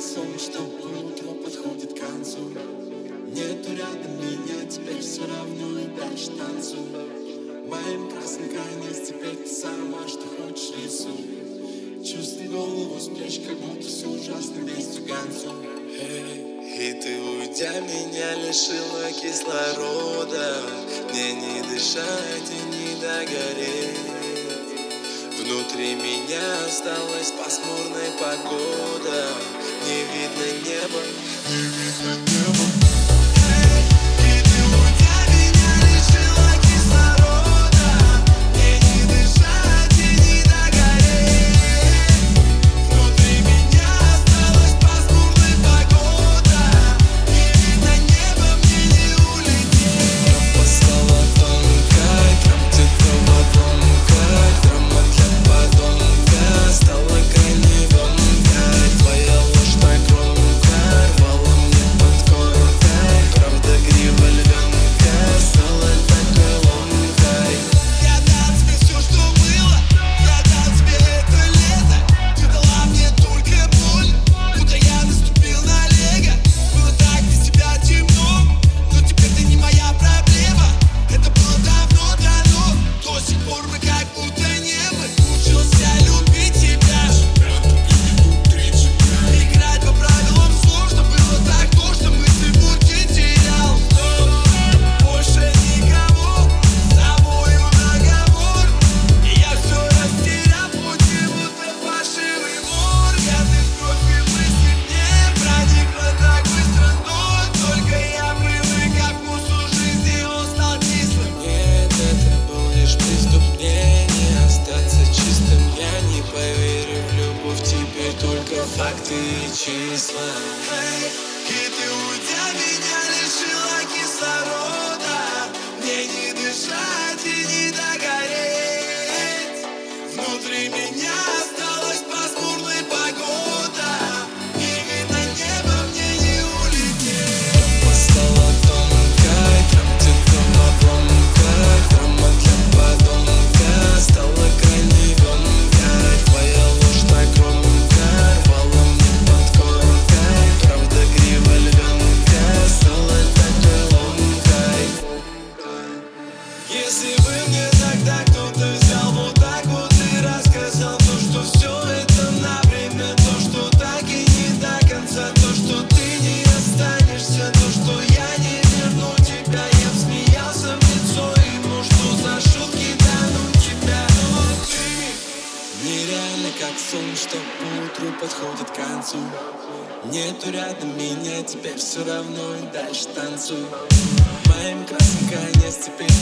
сон, что утро подходит к концу. Нету рядом меня, теперь все равно и дальше танцуй. Моим красным конец, теперь ты сама, что хочешь рисуй. Чувствуй голову с плеч, как будто все ужасно вестью гонцу И ты, уйдя, меня лишила кислорода. Мне не дышать и не догореть. Внутри меня осталась пасмурная погода Не видно неба, не и числа. И ты уйдя меня лишила кислорода. Мне не дышать и не догореть. Внутри меня подходит к концу. Нету рядом меня, теперь все равно и дальше танцуй. Моим красным конец, теперь